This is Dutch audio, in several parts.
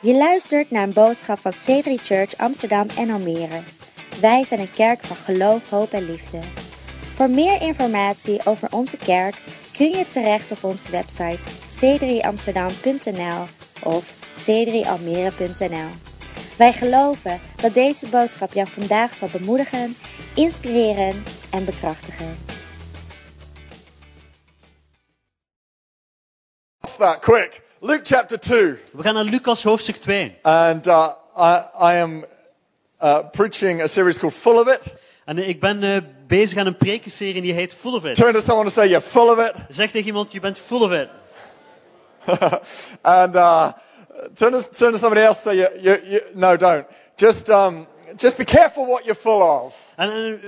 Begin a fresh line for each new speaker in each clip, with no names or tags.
Je luistert naar een boodschap van C3 Church Amsterdam en Almere. Wij zijn een kerk van geloof, hoop en liefde. Voor meer informatie over onze kerk kun je terecht op onze website c3amsterdam.nl of c3almere.nl. Wij geloven dat deze boodschap jou vandaag zal bemoedigen, inspireren en bekrachtigen.
that quick. Luke chapter 2.
We gaan naar Lucas hoofdstuk 2.
And uh, I, I am uh, preaching a series called Full of It.
En ik ben eh, bezig aan een prekenserie die heet Full of It.
Turn to someone and say, You're full of it.
Zeg tegen iemand, je bent full of it.
and uh, turn, to, turn to somebody else and say, you, you, you, No, don't. Just, um, just be careful what you're full of.
En eh, eh,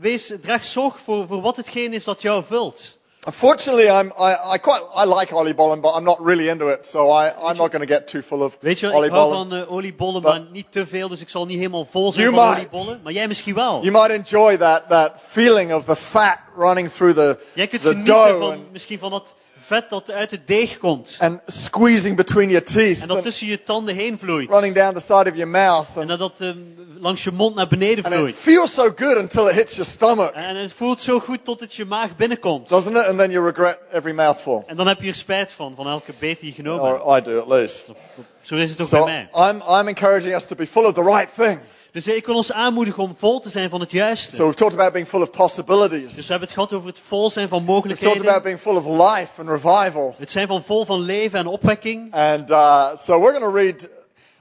wees, draag zorg voor, voor wat hetgeen is dat jou vult.
Unfortunately, I'm, I, I, quite, I like oliebollen, but I'm not really into it. So I, I'm not going to get too full of
Weet je, ik hou
oliebollen.
van
But-
maar niet te veel, dus ik zal niet helemaal vol zijn
You
van
might.
Maar jij misschien wel.
You might enjoy that, that feeling of the fat running through the,
Jij kunt
the
genieten
dough
van,
and,
misschien van dat vet dat uit het deeg komt.
and squeezing between your teeth.
En dat
and
tussen je tanden heen vloeit.
running down the side of your mouth.
En
And,
dat dat eh, langs je mond naar beneden
and it
vloeit.
feels so good until it hits your stomach,
En het voelt zo goed tot het je maag binnenkomt.
doesn't it? And then you regret every mouthful.
En dan heb je er spijt van, van elke beet die je genomen hebt.
Or I do at least.
Zo is het ook
So
bij mij.
I'm, I'm encouraging us to be full of the right thing.
Dus ik wil ons aanmoedigen om vol te zijn van het juiste.
So we've talked about being full of
Dus
possibilities.
we hebben het gehad over het vol zijn van
We've talked about
mogelijkheden.
being full of life and revival.
Het zijn van vol van leven en opwekking.
And uh, so we're going to read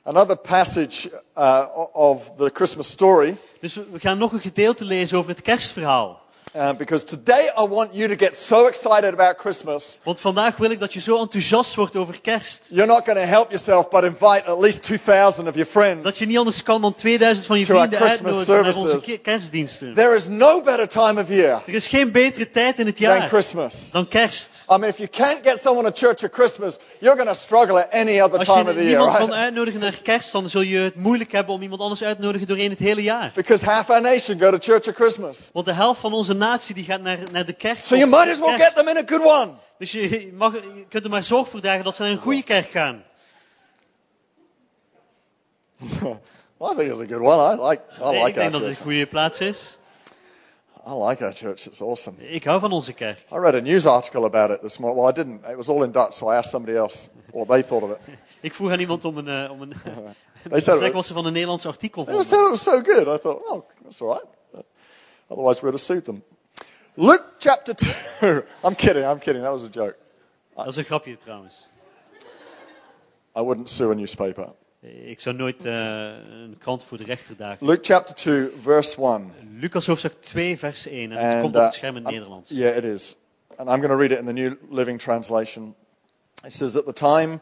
another passage uh, of the Christmas story.
Dus we gaan nog een gedeelte lezen over het kerstverhaal.
Uh, because today I want you to get so excited about Christmas.
Want vandaag wil ik dat je zo enthousiast wordt over kerst.
You're not going to help yourself but invite at least 2,000 of your friends.
Dat je niet anders kan dan 2000 van je vrienden uitnodigen naar onze kerstdiensten.
There is no better time of year
Er is geen betere tijd in het
than
jaar
Christmas.
dan kerst.
I mean, if you can't get someone to church at Christmas, you're going to struggle at any other
Als
time
je
of the year,
niemand kan
right?
uitnodigen naar kerst, dan zul je het moeilijk hebben om iemand anders uit te nodigen doorheen het hele jaar.
Because half our nation go to church at Christmas.
Want de helft van onze natie die gaat naar, naar de kerk.
So you might as well get them in a good one.
Dus je, mag, je kunt er maar zorg voor dragen dat ze naar een goede kerk gaan.
Well, I think it's a good one. I like, I
ik
like our
denk dat het een goede plaats is.
I like our church. It's awesome.
Ik hou van onze kerk.
I read a news article about it this morning. Well, I didn't. It was all in Dutch, so I asked somebody else what they thought of it.
Ik vroeg aan iemand om een, eh, om een
They said it was,
ze van een Nederlands artikel
they said
vonden.
it was so good. I thought, oh, that's all right. Otherwise, we would have sued them. Luke chapter 2. I'm kidding. I'm kidding. That was a joke.
Dat is een grapje trouwens.
I wouldn't sue a newspaper.
Ik zou nooit eh, een krant voor de rechter dagen.
Luke chapter 2, verse 1.
Lucas hoofdstuk 2, vers 1. En het
And,
komt op
uh,
het scherm in het Nederlands.
Yeah, it is. And I'm going to read it in the New Living Translation. It says, at the time,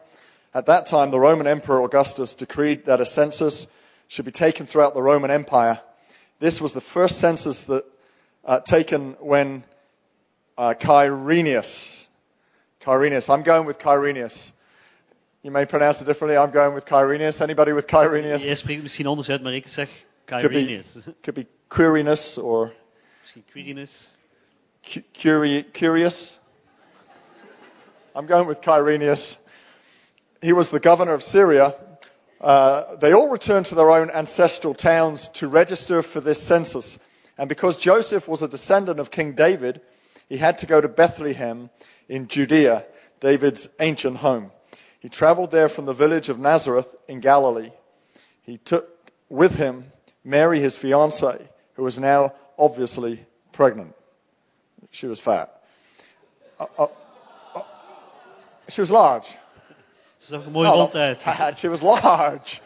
at that time, the Roman Emperor Augustus decreed that a census should be taken throughout the Roman Empire. This was the first census that uh, taken when uh, Quirinius. Quirinius. I'm going with Quirinius. You may pronounce it differently. I'm going with Quirinius. Anybody with Quirinius?
Jij spreekt het misschien anders uit, maar ik zeg
Could be,
Quirinius.
could be Quirinus or
Misschien Quirinus.
Curi- curious. I'm going with Quirinius. He was the governor of Syria. Uh, they all returned to their own ancestral towns to register for this census. And because Joseph was a descendant of King David, he had to go to Bethlehem in Judea, David's ancient home. He traveled there from the village of Nazareth in Galilee. He took with him Mary, his fiancée, who was now obviously pregnant. She was fat. Uh, uh, uh, she was large.
Er mooi uit.
fat. She was large.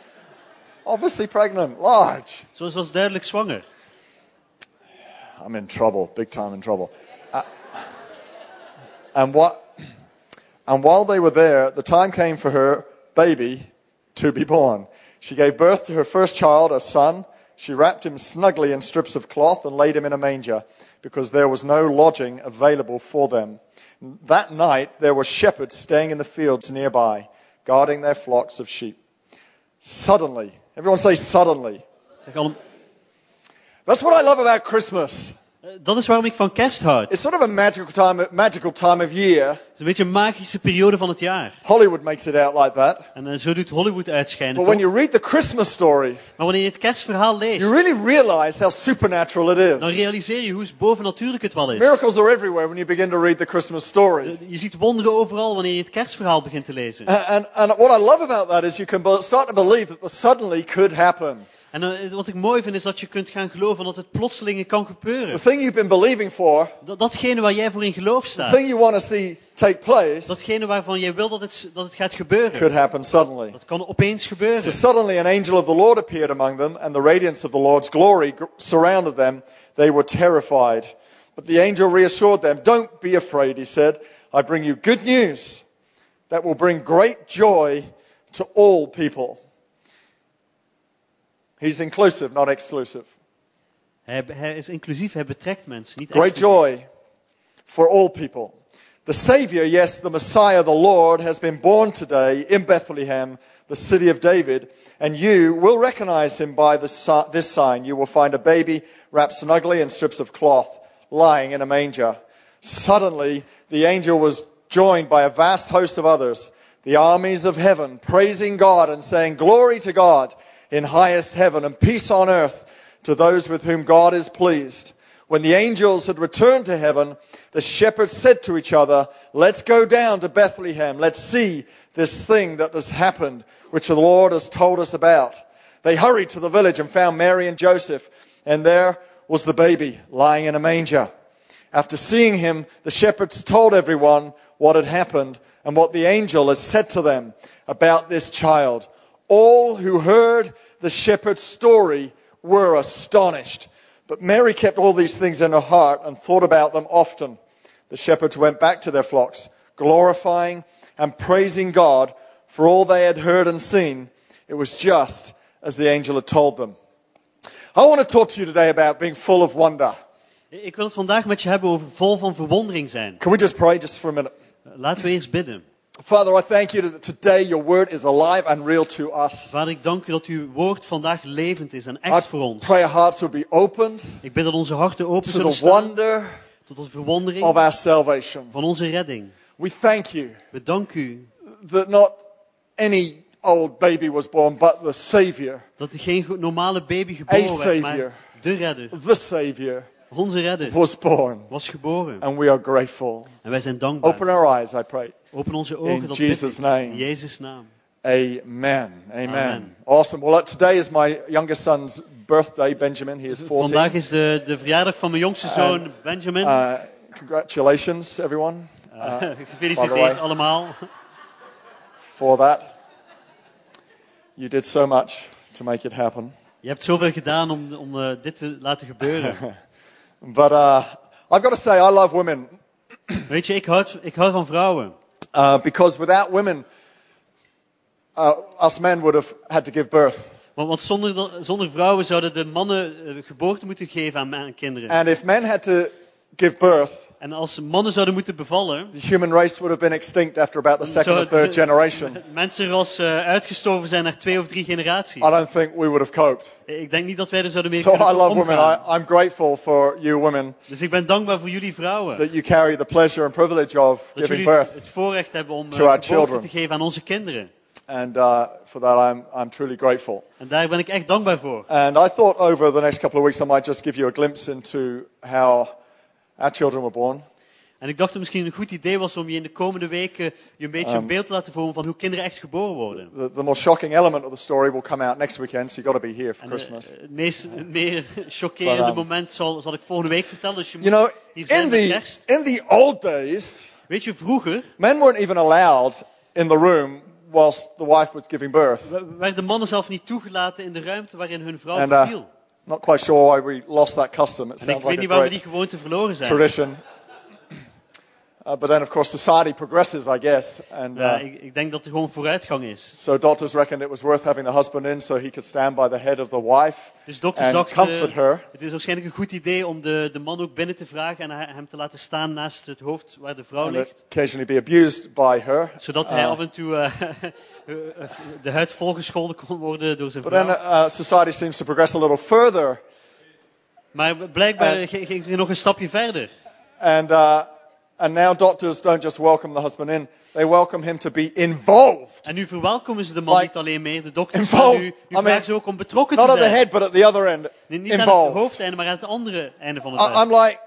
Obviously pregnant, large.
Ze was, was duidelijk zwanger.
I'm in trouble, big time in trouble. Uh, and what? And while they were there, the time came for her baby to be born. She gave birth to her first child, a son. She wrapped him snugly in strips of cloth and laid him in a manger because there was no lodging available for them. That night, there were shepherds staying in the fields nearby, guarding their flocks of sheep. Suddenly, everyone say suddenly. That's what I love about Christmas.
Eh, dat is waarom ik van kerst houd. Het
It's sort of a magical time, magical time of year.
is een beetje een magische periode van het jaar.
Hollywood makes it out like that.
En eh, zo doet Hollywood uitschijnen.
But when you read the Christmas story,
Maar wanneer je het kerstverhaal leest,
you really realize how supernatural it
dan
is.
realiseer je hoe bovennatuurlijk het wel is.
Miracles are everywhere when you begin to read the Christmas story.
Je ziet wonderen overal wanneer je het kerstverhaal begint te lezen.
And, and, and what I love about that is you can start to believe that the suddenly could happen.
En eh, wat ik mooi vind is dat je kunt gaan geloven dat het plotselinge kan
The
gebeuren.
thing you've been believing for,
Dat, datgene waar jij voor in geloof
the
staat.
thing you want to see take place,
Datgene waarvan jij wil dat het, dat het gaat gebeuren.
could happen suddenly.
Dat kan opeens
So
gebeuren.
suddenly an angel of the Lord appeared among them, and the radiance of the Lord's glory surrounded them. They were terrified. But the angel reassured them, Don't be afraid, he said. I bring you good news that will bring great joy to all people. He's inclusive, not exclusive.
Hij, hij is inclusief, hij betrekt mensen, niet
Great
exclusief.
joy for all people. The Savior, yes, the Messiah, the Lord, has been born today in Bethlehem, the city of David, and you will recognize him by the this sign. You will find a baby wrapped snugly in strips of cloth, lying in a manger. Suddenly, the angel was joined by a vast host of others, the armies of heaven, praising God and saying, Glory to God in highest heaven, and peace on earth to those with whom God is pleased. When the angels had returned to heaven, the shepherds said to each other, Let's go down to Bethlehem. Let's see this thing that has happened, which the Lord has told us about. They hurried to the village and found Mary and Joseph, and there was the baby lying in a manger. After seeing him, the shepherds told everyone what had happened and what the angel had said to them about this child. All who heard the shepherd's story were astonished. But Mary kept all these things in her heart and thought about them often. The shepherds went back to their flocks, glorifying and praising God for all they had heard and seen. It was just as the angel had told them. I want to talk to you today about being full of wonder.
Ik wil het vandaag met je hebben over vol van verwondering zijn.
Can we just pray just for a minute?
Laten we eerst bidden.
Father, I thank you that today your word is alive and real to us.
Vader, ik dank u dat uw woord vandaag levend is en echt voor ons.
pray our hearts would be opened
Ik bid dat onze harten open
to
zullen
the
staan
wonder
tot de verwondering
of our salvation.
van onze redding.
We thank you
We danken u
that not any old baby was born, but the Savior,
dat er geen go- normale baby geboren werd, maar
Savior.
de redder,
the Savior,
onze redder,
was born.
was geboren.
And we are grateful.
En wij zijn dankbaar.
Open our eyes, I pray.
Open onze
In
ogen, dat bid
Jesus' name.
In Jezus' naam.
Amen. Amen.
Amen.
Awesome. Well, uh, today is my youngest son's birthday, Benjamin. He is 14.
Vandaag is de, de verjaardag van mijn jongste zoon Benjamin.
Uh, congratulations, everyone,
Uh,
the way.
Gefeliciteerd allemaal.
for that. You did so much to make it happen.
Je hebt zoveel gedaan om, om eh, dit te laten gebeuren.
But uh, I've got to say, I love women
Weet je, ik hou, ik hou van vrouwen.
Uh, because without women, uh, us men would have had to give birth.
Want, want zonder, zonder vrouwen zouden de mannen eh, geboorte moeten geven aan, aan kinderen.
And if men had to give birth,
En als mannen zouden moeten bevallen,
the human race would have been extinct after about the second or third generation.
mensen er als eh, uitgestorven zijn naar twee of drie generaties.
I don't think we would have coped.
Ik denk niet dat wij er zouden mee
So I
kunnen
love women.
omgaan.
I, I'm grateful for you women
Dus ik ben dankbaar voor jullie vrouwen.
that you carry the pleasure and privilege of
Dat
giving
jullie
birth.
het, het voorrecht hebben om eh, geboorte te geven aan onze kinderen.
And uh, for that, I'm, I'm truly grateful.
En daar ben ik echt dankbaar voor.
And I thought over the next couple of weeks, I might just give you a glimpse into how our children were born.
En ik dacht dat het misschien een goed idee was om je in de komende weken je een beetje een beeld te laten vormen van hoe kinderen echt geboren worden.
The, the more shocking element of the story will come out next weekend, so you've got to be here for
En, eh,
Christmas.
het meest meer chockerende
But, um,
moment zal, zal ik volgende week vertellen. Dus je moet
You know,
hier zijn
in the,
kerst.
in the old days,
Weet je, vroeger
men weren't even allowed in the room whilst the wife was giving birth.
werden mannen zelf niet toegelaten in de ruimte waarin hun vrouw
And uh,
beviel.
Not quite sure why we lost that custom. It
En ik
sounds
weet
like
niet
a
we die
great
gewoonte verloren zijn.
tradition. Uh, but then, of course, society progresses, I guess. And
Ja,
uh,
ik, ik denk dat er gewoon vooruitgang is.
so doctors reckoned it was worth having the husband in so he could stand by the head of the wife
Dus dokters
and
dachten,
comfort her.
het is waarschijnlijk een goed idee om de, de man ook binnen te vragen en hem te laten staan naast het hoofd waar de vrouw
and
ligt.
occasionally be abused by her.
Zodat hij
Uh,
af en toe eh, de huid volgescholden kon worden door zijn
But then
vrouw.
uh, society seems to progress a little further
Maar blijkbaar ging ze nog een stapje verder.
And, uh, and now doctors don't just welcome the husband in, they welcome him to be involved.
En nu verwelkomen ze de man
Like,
niet alleen meer, de dokters,
involved.
nu, nu
I mean,
ze ook om betrokken
Not
te
at the
zijn.
head, but at the other end.
Nee, Niet aan het
Involved.
hoofdeinde, maar aan het andere einde van het
I. I'm like,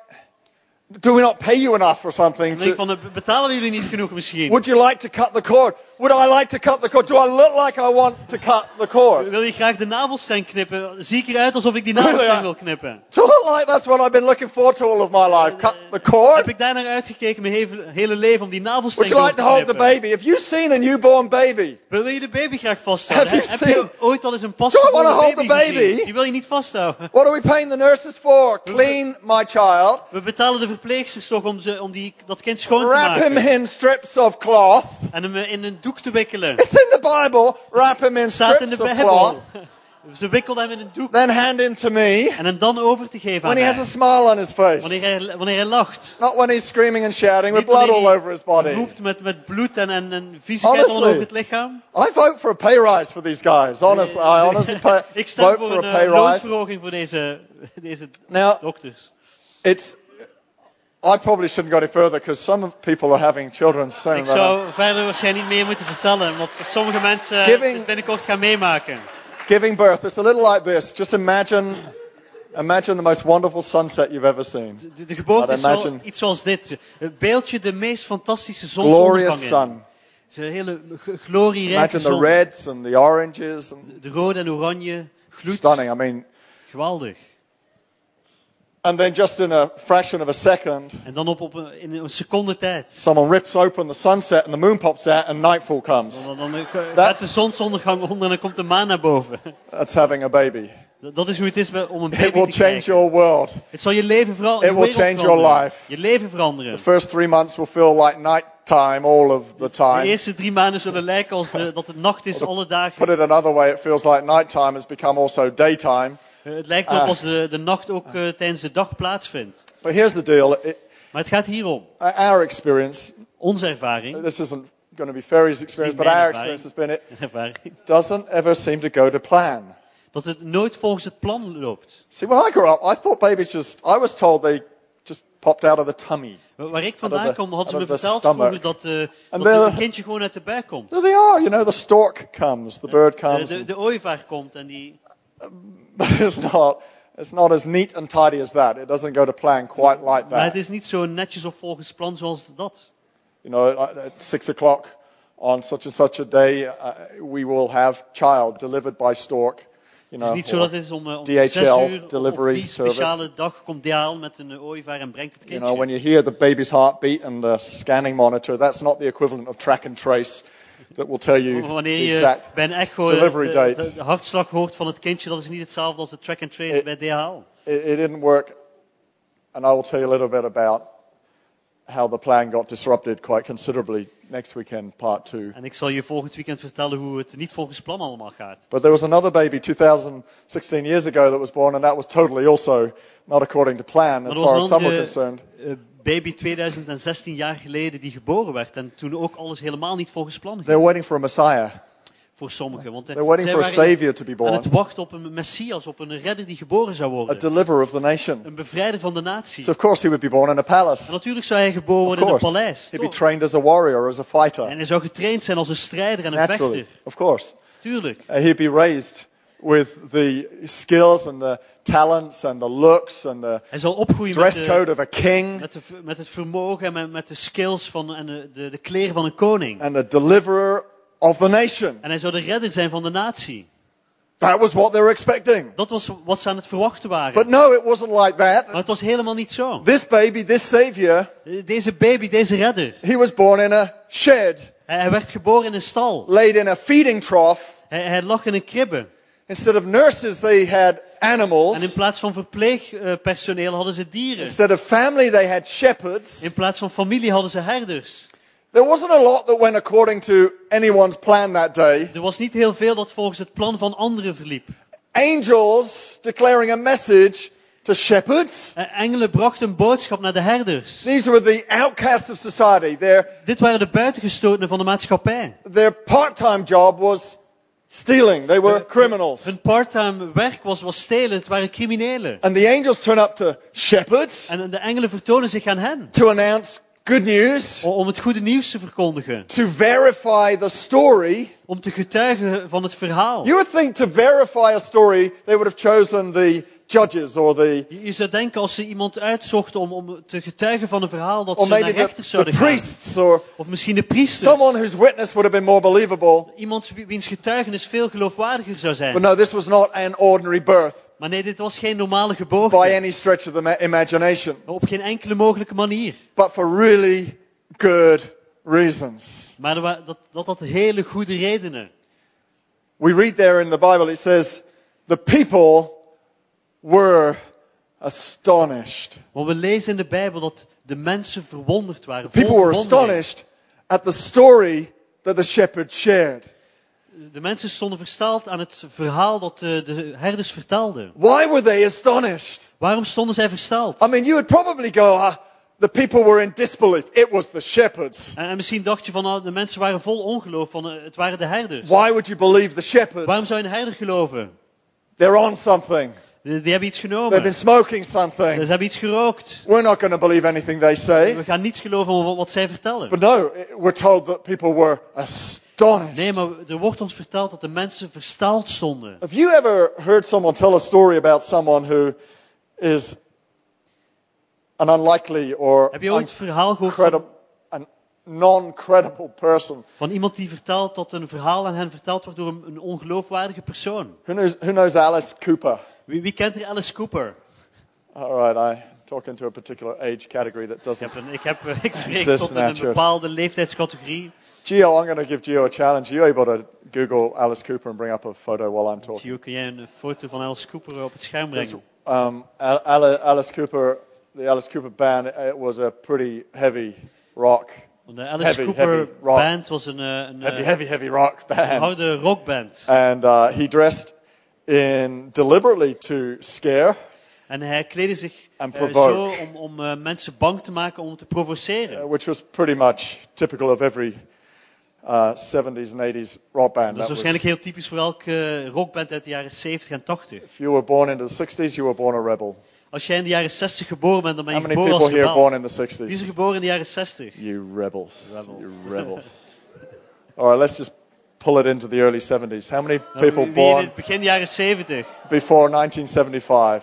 do we not pay you enough or something? To,
van, eh, betalen jullie niet genoeg misschien?
would you like to cut the cord? Would I like to cut the cord? Do I look like I want to cut the cord?
Wil je graag de navelstreng knippen? Zie ik eruit alsof ik die navelstreng wil knippen?
Do I look like that's what I've been looking forward to all of my life? Cut the cord?
Heb ik daar naar uitgekeken mijn hele, leven om die
Would
navelstreng
you
door
like to hold the baby? Have you seen a newborn baby?
Wil je de baby graag vasthouden?
Have you
Heb je ooit al eens een
Do I
pasgeboren
wanna hold
baby,
the baby?
Die wil je niet vasthouden.
What are we paying the nurses for? Clean my child.
We betalen de verpleegsters toch om, ze, om die, dat kind schoon te
Wrap him
maken.
in strips of cloth.
En hem in een doek te wikkelen.
It's in the Bible. Wrap him in
staat in de
strips of cloth.
Ze wikkelt hem in een doek.
Then hand him to me
En hem dan over te geven aan
when he has a smile on his face.
Wanneer hij, wanneer hij lacht.
Not when he's screaming and shouting with blood all over his body.
roept met, met bloed en, en, en viezigheid all over het lichaam.
I vote for a pay rise for these guys. Honestly, I honestly pay,
Ik stem
vote
voor
for
een
a
eh,
pay rise.
loonsverhoging voor deze, deze
Now,
dokters.
it's. I probably shouldn't go any further because some people are having children soon.
Ik zou verder waarschijnlijk niet meer moeten vertellen, want sommige mensen
Giving-
het binnenkort gaan meemaken.
Giving birth, it's a little like this. Just imagine, imagine the most wonderful sunset you've ever seen.
De, de geboorte is zo, iets zoals dit. Het beeldje de meest fantastische
Glorious
zonsondergang in.
sun.
Het is een hele glorierijke
Imagine the reds and the oranges. And
De rode en oranje gloed.
stunning. I mean,
Geweldig.
And then just in a fraction of a second,
En dan op, op een, in een seconde tijd.
someone rips open the sunset and the moon pops out and nightfall comes.
Dan, dan gaat
That's-
de zonsondergang onder en dan komt de maan naar boven.
That's having a baby.
Dat is hoe het is om een
It will
te
change your world.
Het zal je leven vooral
It will change your life.
Je leven veranderen.
The first three months will feel like night time all of the
De
time.
eerste drie maanden zullen lijken als de, dat het nacht is alle
Put it another way, it feels like nighttime has become also daytime.
Eh, Het lijkt erop
Ah.
als de, de nacht ook eh, tijdens de dag plaatsvindt.
But here's the deal. It,
Maar het gaat hier om.
our experience,
Onze ervaring.
this isn't going to be Ferry's experience, but our experience has been it
ervaring
doesn't ever seem to go to plan.
dat het nooit volgens het plan loopt.
See, when I grew up, I thought babies just, I was told they just popped out of the tummy.
Waar ik vandaan kom, hadden ze me verteld vroeger dat,
And
dat een kindje gewoon uit de buik komt.
There they are, you know, the stork comes, the bird
De,
comes.
de, de ooievaar komt en die...
but it's not, it's not as neat and tidy as that. It doesn't go to plan quite like
Maar het
that.
is niet zo netjes of volgens plan zoals dat.
You know, at at six o'clock on such and such a day, uh, we will have child delivered by stork. You
Het
know,
is niet zo dat het is om, eh, om
DHL
zes uur op-
delivery
op die
service.
speciale dag komt DHL met een ooievaar en brengt het
you
kindje.
know, when you hear the baby's heartbeat and the scanning monitor, that's not the equivalent of track and trace that will tell you
Wanneer je
exact.
bij een echo
delivery
de,
date.
de- de hartslag hoort van het kindje, dat is niet hetzelfde als de track and trace
It-
bij DHL.
It, it didn't work, and I will tell you a little bit about how the plan got disrupted quite considerably next weekend, part two.
En ik zal je volgend weekend vertellen hoe het niet volgens plan allemaal gaat.
But there was another baby 2016 years ago that was born, and that was totally also not according to plan as
er
far as some were concerned.
Baby 2016 jaar geleden die geboren werd. En toen ook alles helemaal niet volgens plan ging.
They're waiting for a Messiah.
Voor sommigen. Want
They're waiting for a savior to be
aan
born,
het wachten op een Messias, op een redder die geboren zou
a
worden.
deliverer of the nation.
Een bevrijder van de natie.
So of course he would be born in a
En
palace.
natuurlijk zou hij geboren worden in een paleis.
he'd be
toch?
trained as a warrior, as a
En
fighter.
hij zou getraind zijn als een strijder en een
Naturally,
vechter.
of course.
Tuurlijk.
Uh, he'd be raised with the skills and the talents and the looks and the
Hij zal opgroeien met,
dress
de,
code of a king
met, de, met het vermogen en met, met de skills van, en de, de, de kleren van een koning.
and the deliverer of the nation.
En hij zou de redder zijn van de natie.
That was what they were expecting.
Dat was wat ze aan het verwachten waren.
But no, it wasn't like
Maar
that.
het was helemaal niet zo.
This baby, this savior,
Deze baby, deze redder,
he was born in a shed,
hij, hij werd geboren in een stal.
laid in a feeding trough.
Hij, hij lag in een kribbe.
Instead of nurses, they had animals.
En in plaats van verpleegpersoneel hadden ze dieren.
Instead of family, they had shepherds.
In plaats van familie hadden ze herders.
There wasn't a lot that went according to anyone's plan that day.
Er was niet heel veel dat volgens het plan van anderen verliep.
Angels declaring a message to shepherds.
Eh, Engelen brachten een boodschap naar de herders.
These were the outcasts of society. Their,
Dit waren de buitengestotenen van de maatschappij.
their part time job was stealing. They were criminals.
Hun parttime werk was, was stelen, het waren criminelen.
And the angels turn up to shepherds
En de engelen vertonen zich aan hen.
to announce good news,
Om het goede nieuws te verkondigen.
to verify the story.
Om te getuigen van het verhaal.
You would think to verify a story, they would have chosen the judges or the,
Je zou denken als ze iemand uitzochten om, om te getuigen van een verhaal, dat ze naar
the,
rechters
the
zouden gaan.
priests or
Of misschien de priester.
someone whose witness would have been more believable.
Iemand wie- wiens getuigenis veel geloofwaardiger zou
But
zijn.
no, this was not an ordinary birth
Maar nee, dit was geen normale
by
geboorte.
any stretch of the ma- imagination,
Op geen enkele mogelijke manier.
but for really good reasons.
Maar dat, dat had hele goede redenen.
We read there in the Bible, it says, the people were astonished.
Want we lezen in de Bijbel dat de mensen verwonderd waren.
People were astonished at the story that the shepherd shared.
De mensen stonden verstaald aan het verhaal dat de, de herders vertelden.
Why were they astonished?
Waarom stonden zij verstaald?
I mean, you would probably go, ah, the people were in disbelief. It was the shepherds.
En, en misschien dacht je van, nou, de mensen waren vol ongeloof, van, eh, het waren de herders.
Why would you believe the shepherds?
Waarom zou je een herder geloven?
They're on something.
Die, die hebben iets
They've
genomen.
been smoking
Ze
something.
hebben iets gerookt.
We're not going to believe anything they say.
We gaan niets geloven wat, wat zij vertellen.
But no, we're told that people were astonished.
Nee, maar er wordt ons verteld dat de mensen verstaald stonden.
Have you ever heard someone tell a story about someone who is an unlikely or
Heb je ooit het verhaal gehoord van,
an non-credible person?
van iemand die vertelt dat een verhaal aan hen verteld wordt door een, een ongeloofwaardige persoon?
Who knows, who knows Alice Cooper?
Wie, wie kent Alice Cooper?
All right, I talk into a particular age category that doesn't.
heb een, ik, heb, eh, ik spreek tot een bepaalde leeftijdscategorie.
Gio, I'm going to give Gio a challenge. Are you able to Google Alice Cooper and bring up a photo while I'm talking?
Gio, kun jij een foto van Alice Cooper op het scherm brengen?
Um, Al- Al- Alice Cooper, the Alice Cooper band, it was a pretty heavy rock,
Want de Alice
Heavy,
Cooper
heavy rock.
band was een, eh, een,
heavy,
eh,
heavy, heavy rock
een
band.
harde rockband.
And uh, he dressed in deliberately to scare,
En hij kleedde zich
And
eh,
provoke.
zo om, om eh, mensen bang te maken, om te provoceren.
uh, which was pretty much typical of every uh, 70s and 80s rock band.
Dat is
was-
waarschijnlijk heel typisch voor elke rockband uit de jaren 70 en 80.
if you were born into the 60s, you were born a rebel.
Als jij in de jaren 60 geboren bent, dan ben je
How many
geboren
people
als
here born
rebel.
in the
Wie is er
60s?
geboren in de jaren 60?
You rebels.
Rebels.
You rebels. All right, let's just pull it into the early 70s. How many people
wie- wie in
born
begin jaren 70?
before 1975?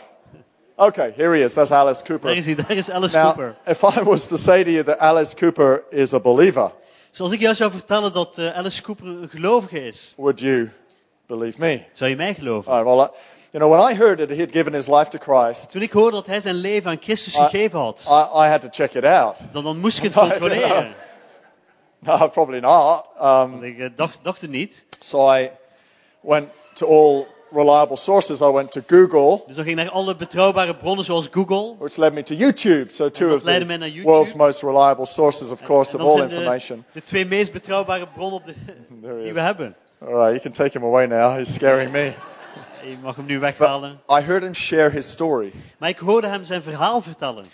Okay, here he is. That's Alice
Daar
Cooper.
is hij, daar is Alice
Now,
Cooper.
if I was to say to you that Alice Cooper is a believer,
Dus als ik jou zou vertellen dat eh, Alice Cooper een gelovige is,
would you believe me?
zou je mij geloven?
All right, well, I, you know, when I heard that he had given his life to Christ,
Toen ik hoorde dat hij zijn leven aan Christus gegeven had,
I, I had to check it out.
dan, dan moest ik het controleren.
No, probably not. Um,
ik dacht, dacht het niet.
so I went to all reliable sources. I went to Google,
Dus dan ging ik naar alle betrouwbare bronnen zoals Google.
which led me to YouTube. So two of the world's most reliable sources, of course, of all
zijn de,
information.
de twee meest betrouwbare bronnen op de, die we hebben.
All right, you can take him away now. He's scaring me.
Je mag hem nu weghalen.
I heard him share his story.
Maar ik hoorde hem zijn verhaal vertellen.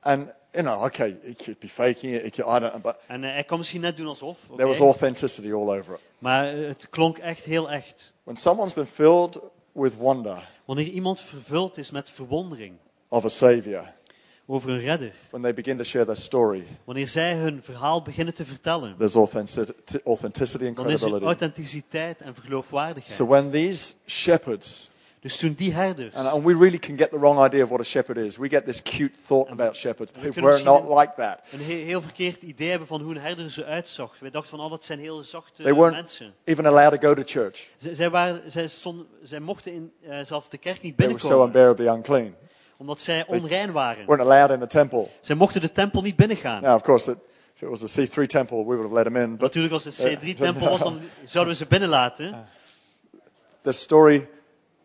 And, you know, okay, he could be faking it. He could, I don't. But
En eh, hij kon misschien net doen alsof. oké.
there was authenticity all over it.
Maar eh, het klonk echt heel echt.
When someone's been filled with wonder
Wanneer iemand vervuld is met verwondering
of a savior,
over een redder.
when they begin to share their story,
Wanneer zij hun verhaal beginnen te vertellen.
there's authenticity, authenticity and
Dan is er
credibility.
authenticiteit en geloofwaardigheid.
So when these shepherds,
Dus toen die herders.
and, and we really can get the wrong idea of what a shepherd is. We get this cute thought about shepherds.
we
were not like that.
een heel, heel verkeerd idee hebben van hoe een herder er zo uitzag. Wij dachten van, oh, dat zijn heel zachte
They weren't
mensen.
even allowed to go to church.
Zij, zij, waren, zij, stonden, zij mochten in, eh, zelf de kerk niet
They were so
binnenkomen.
unbearably unclean.
omdat zij onrein waren.
Weren't allowed in the temple.
Zij mochten de tempel niet binnengaan.
Now, of course, it, if it was a C3 temple, we would have let them in. But
Natuurlijk, als het een C3-tempel was, dan zouden we ze binnenlaten.
the story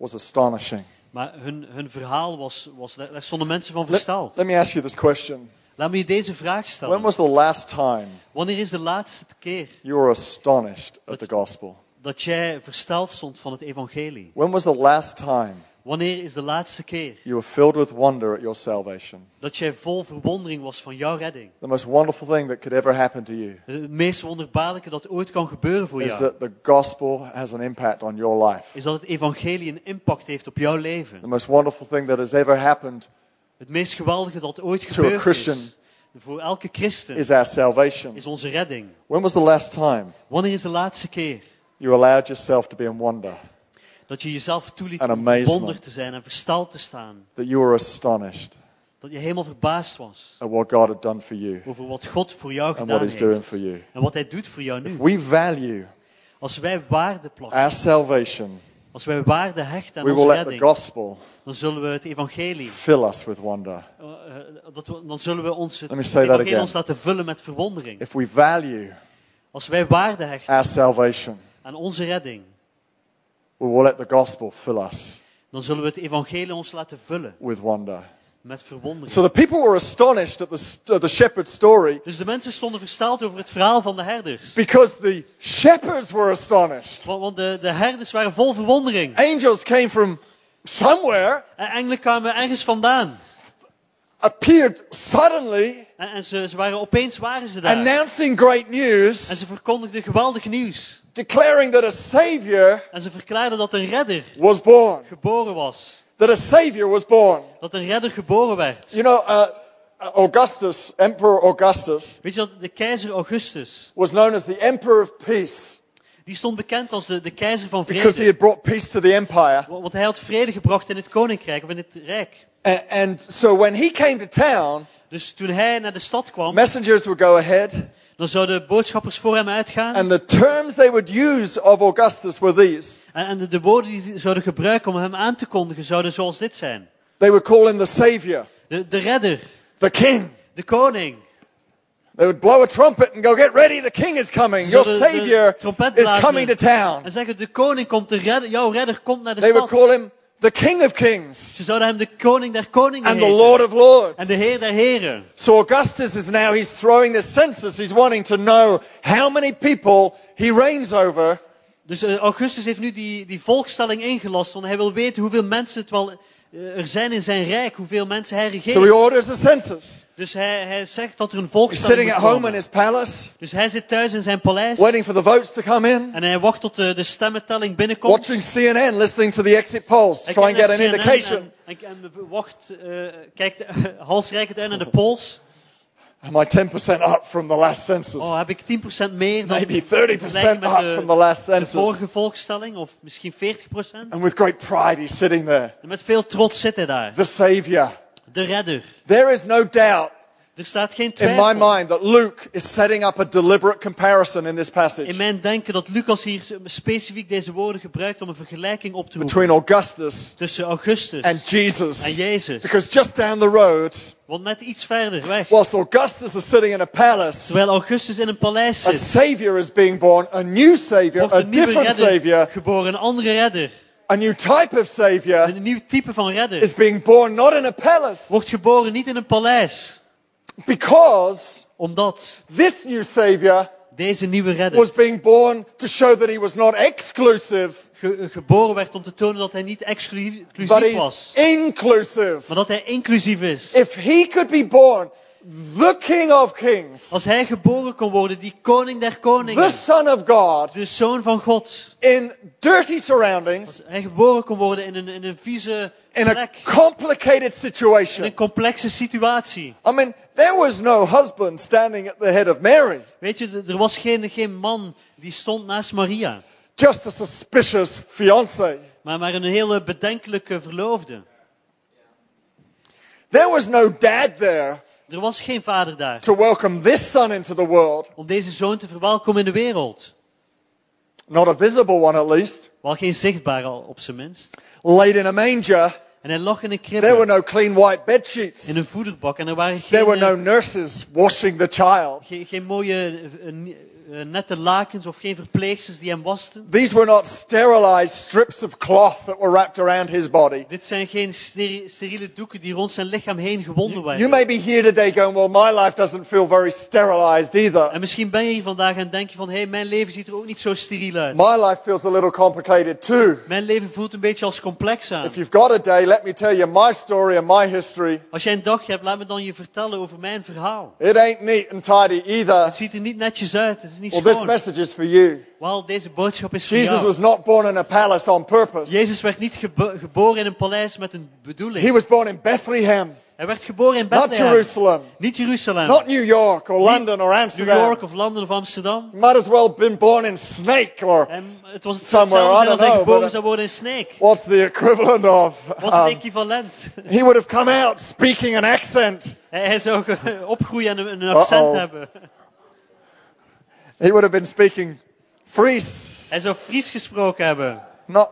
was astonishing.
Maar hun, hun verhaal was, was daar stonden mensen van
Let,
versteld.
let me ask you this question.
Laat me je deze vraag
When
stellen.
was the last time
Wanneer is de laatste keer
you were astonished at the gospel?
dat jij versteld stond van het evangelie?
When was the last time
Wanneer is de laatste keer
you were filled with wonder at your salvation?
dat jij vol verwondering was van jouw redding?
The most wonderful thing that could ever happen to you
Het meest wonderbaarlijke dat ooit kan gebeuren voor
is
jou,
that the gospel has an impact on your life.
is dat het evangelie een impact heeft op jouw leven.
The most wonderful thing that has ever happened
Het meest geweldige dat ooit
To a
gebeurd
Christian
is voor elke christen
is our salvation.
is onze redding.
When was the last time
Wanneer is de laatste keer
you allowed yourself to be in wonder,
dat je jezelf toeliet om verwonderd te zijn en verstald te staan?
that you were astonished
Dat je helemaal verbaasd was
at what God had done for you
over wat God voor jou
and
gedaan
what He's doing
heeft.
for you?
En wat Hij doet voor jou nu.
We value
Als wij waarde plakken,
our salvation.
als wij waarde hechten aan
We will
onze
let the
redding,
gospel
dan zullen we het evangelie,
fill us with wonder.
eh, eh, dat we, dan zullen we ons het evangelie ons laten vullen met verwondering.
If we value
Als wij waarde hechten
our salvation,
aan onze redding,
we will let the gospel fill us
dan zullen we het evangelie ons laten vullen
with wonder.
met verwondering.
So the people were astonished at the, the shepherd's story
Dus de mensen stonden versteld over het verhaal van de herders.
because the shepherds were astonished.
Want, want de, de herders waren vol verwondering.
Angels came from somewhere,
En engelen kwamen ergens vandaan.
appeared suddenly,
En, en ze, ze waren opeens waren ze daar.
announcing great
En
news,
ze verkondigden geweldig nieuws.
Declaring that a savior
En ze verklaarden dat een redder
was born.
geboren was.
That a savior was born.
Dat een redder geboren werd.
You know, uh, Augustus, Emperor Augustus,
Weet je wat, de keizer Augustus,
was known as the Emperor of Peace
die stond bekend als de, de keizer van
because he
vrede.
had brought peace to the empire.
Wa- Want hij had vrede gebracht in het koninkrijk of in het rijk.
And, and so when he came to town,
Dus toen hij naar de stad kwam,
messengers would go ahead,
dan zouden boodschappers voor hem uitgaan.
and the terms they would use of Augustus were these.
En, en de, de woorden die ze zouden gebruiken om hem aan te kondigen, zouden zoals dit zijn.
They would call him the savior,
De, de redder,
the king.
de koning.
They would blow a trumpet and go, Get ready, the king is coming. Your savior is coming to town.
En zeggen, de koning komt, de redder, jouw redder komt naar de
They would
stad.
call him the king of kings
Ze zouden hem de koning der koningen
and the
heten.
lord of lords.
En de heer der heren.
So Augustus is now, he's throwing this census. He's wanting to know how many people he reigns over.
Dus eh, Augustus heeft nu die, die volkstelling ingelast, want hij wil weten hoeveel mensen het wel er zijn in zijn rijk, hoeveel mensen hij
So he
regeert.
orders a census.
Dus hij, hij zegt dat er een
He's
volkstelling
sitting
moet
at home in his palace,
Dus hij zit thuis in zijn paleis
waiting for the votes to come in,
en hij wacht tot de, de stemmentelling binnenkomt.
watching CNN, listening to the exit polls, try and get an
CNN
indication.
En, en, en wacht, eh, kijkt halsreikend uit naar de pols.
Am I 10% up from the last census?
Oh, heb ik 10% meer dan
Maybe 30%
vergelijking met
up
de,
from the last
de
census.
vorige volkstelling, of misschien 40%.
And with great pride, he's sitting there.
En met veel trots zit hij daar.
The Savior.
De redder.
There is no doubt
Er staat geen
in
twijfel
my mind that Luke is setting up a deliberate comparison in this
in
passage
mijn denken dat Lucas hier specifiek deze woorden gebruikt om een vergelijking op te roepen
between Augustus
tussen Augustus
and Jesus.
en Jezus.
Because just down the road,
Want net iets verder weg,
whilst Augustus is sitting in a palace,
terwijl Augustus in een paleis
a Savior is being born, a new Savior,
wordt
a different
redder
Savior,
geboren, een andere redder.
a new type of Savior
Een nieuw type van redder.
is being born not in a palace.
Wordt geboren niet in een paleis.
Because
Omdat
this new Savior
deze nieuwe redder
was being born to show that he was not exclusive,
ge- geboren werd om te tonen dat hij niet exclusief was.
inclusive.
Maar dat hij inclusief is.
If he could be born, the King of Kings,
Als hij geboren kon worden, die koning der
the
koningen,
Son of God,
de zoon van God.
in dirty surroundings,
Als hij geboren kon worden in een, in een vieze
in a complicated
in
situation.
een complexe situatie.
I mean, there was no husband standing at the head of Mary,
Weet je, er was geen, geen man die stond naast Maria,
just a suspicious fiance.
maar, maar een hele bedenkelijke verloofde.
There was no dad there
Er was geen vader daar
to welcome this son into the world,
om deze zoon te verwelkomen in de wereld.
not a visible one at least.
Wel geen zichtbare al, op zijn minst.
Laid in a manger,
En hij lag in een
there were
kribbe,
no clean white bed sheets.
in een voederbak. En er waren
There
geen,
were no
eh,
nurses washing the child.
geen, geen mooie eh, eh, nette lakens of geen verpleegsters die hem wasten.
These were not sterilized strips of cloth that were wrapped around his body.
Dit zijn geen steri- steriele doeken die rond zijn lichaam heen gewonden werden.
You may be here today going, well, my life doesn't feel very sterilized either.
En misschien ben je hier vandaag en denk je van, hé, hey, mijn leven ziet er ook niet zo steriel uit.
My life feels a little complicated too.
Mijn leven voelt een beetje als complex aan.
If you've got a day, let me tell you my story and my history.
Als jij een dagje hebt, laat me dan je vertellen over mijn verhaal.
It ain't neat and tidy either.
Het ziet er niet netjes uit, het is niet
Well, this
schoon.
message is for you.
Wel, deze boodschap is voor
Jesus
jou.
was not born in a palace on purpose.
Jezus werd niet gebo- geboren in een paleis met een bedoeling.
He was born in Bethlehem,
Hij werd geboren in
not
Bethlehem.
Jerusalem,
Niet Jeruzalem.
not New York or London or
New
Amsterdam.
York of Londen of Amsterdam.
He might as well have been born in Snake or
En het was
Somewhere,
hetzelfde als hij
know,
geboren
but-
zou worden in Snake.
what's the equivalent of?
Wat is het
Um,
equivalent?
he would have come out speaking an accent.
Hij, zou opgroeien en een, accent
Uh-oh.
hebben.
He would have been speaking Fries,
Hij zou Fries gesproken hebben.
not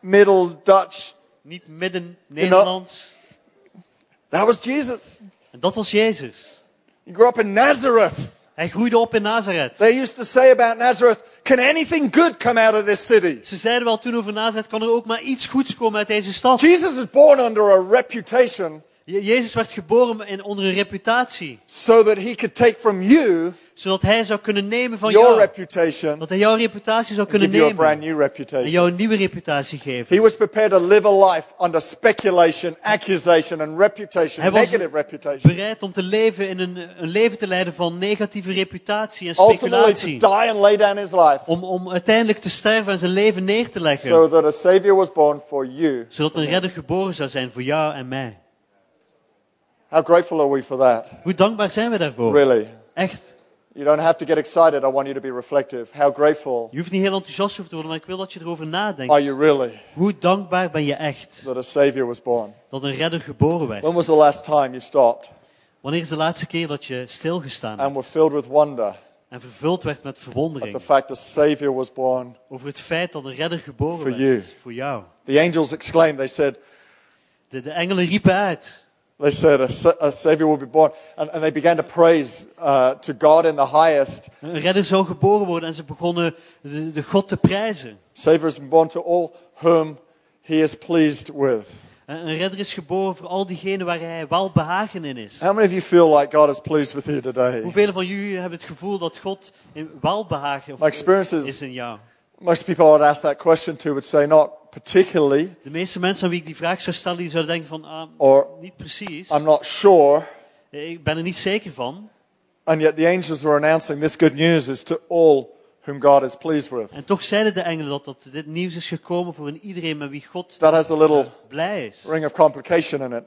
Middle Dutch.
Niet midden Nederlands.
That was Jesus.
En dat was Jezus.
He grew up in Nazareth.
Hij groeide op in Nazareth.
They used to say about Nazareth, can anything good come out of this city?
Ze zeiden wel toen over Nazareth, kan er ook maar iets goeds komen uit deze stad.
Jesus is born under a reputation
Jezus werd geboren in, onder een reputatie.
so that he could take from you
Zodat hij zou kunnen nemen van
your
jou.
reputation
Dat hij jouw reputatie zou kunnen
a brand
nemen.
new
En
reputation.
jou een nieuwe reputatie geven.
He was prepared to live a life under speculation, accusation, and reputation,
Hij was
negative reputation.
bereid om te leven in een, een leven te leiden van negatieve reputatie en
Ultimately, to
speculatie.
die and lay down his life
Om, om uiteindelijk te sterven en zijn leven neer te leggen.
so that a Savior was born for you.
Zodat een redder geboren zou zijn voor jou en mij.
How grateful are we for that?
Hoe dankbaar zijn we daarvoor?
Really?
Echt.
You don't have to get excited. I want you to be reflective. How grateful
Je hoeft niet heel enthousiast over te worden, maar ik wil dat je erover nadenkt.
are you really
Hoe dankbaar ben je echt
that a Savior was born?
dat een redder geboren werd?
When was the last time you stopped
Wanneer is de laatste keer dat je stilgestaan
and were filled with wonder
en vervuld werd met
at
verwondering
the fact a Savior was born?
over het feit dat een redder geboren
For
werd
you.
voor jou?
The angels exclaimed, they said,
De, de engelen riepen uit.
They said a, a Savior will be born. And, and they began to praise uh, to God in the highest.
Een redder zou geboren worden en ze begonnen de, de God te prijzen.
Savior been born to all whom he is pleased with.
En Een redder is geboren voor al diegenen waar hij wel behagen in is.
How many of you feel like God is pleased with you today?
Hoeveel van jullie hebben het gevoel dat God in welbehagen
My
of,
experience is
is in jou?
Most people I would ask that question to would say not particularly
De meeste mensen aan wie ik die vraag zou stellen, die zouden denken van, ah,
or
niet precies.
I'm not sure.
Ik ben er niet zeker van.
And yet the angels were announcing this good news is to all whom God is pleased with.
En toch zeiden de engelen dat, dat dit nieuws is gekomen voor een iedereen met wie God
That has a little
blij is.
ring of complication in it.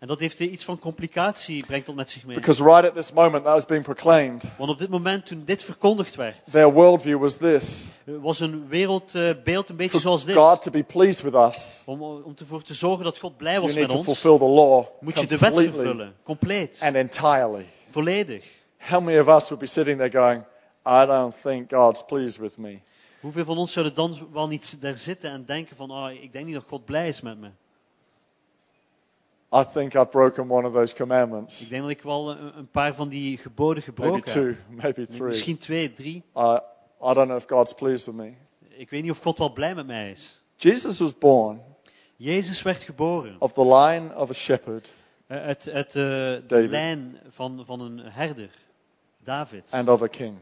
En dat heeft iets van complicatie, brengt dat met zich mee.
Because right at this moment that was being proclaimed,
Want op dit moment, toen dit verkondigd werd,
their worldview was this
was een wereldbeeld een beetje
for
zoals dit.
God to be pleased with us,
Om, om ervoor te zorgen dat God blij
you
was
need
met
to
ons,
fulfill the law
moet je de wet vervullen. Compleet.
and entirely.
Volledig.
How many of us would be sitting there going, I don't think God's pleased with me?
Hoeveel van ons zouden dan wel niet daar zitten en denken van, oh, ik denk niet dat God blij is met me.
I think I've broken one of those commandments.
Ik denk dat ik wel een, een paar van die geboden
Maybe
gebroken
two,
heb.
maybe three.
Misschien twee, drie.
I, I don't know if God's pleased with me.
Ik weet niet of God wel blij met mij is.
Jesus was born
Jezus werd geboren
of the line of a shepherd
eh, uit, uit de, de
David.
lijn van, van een herder, David.
and of a king.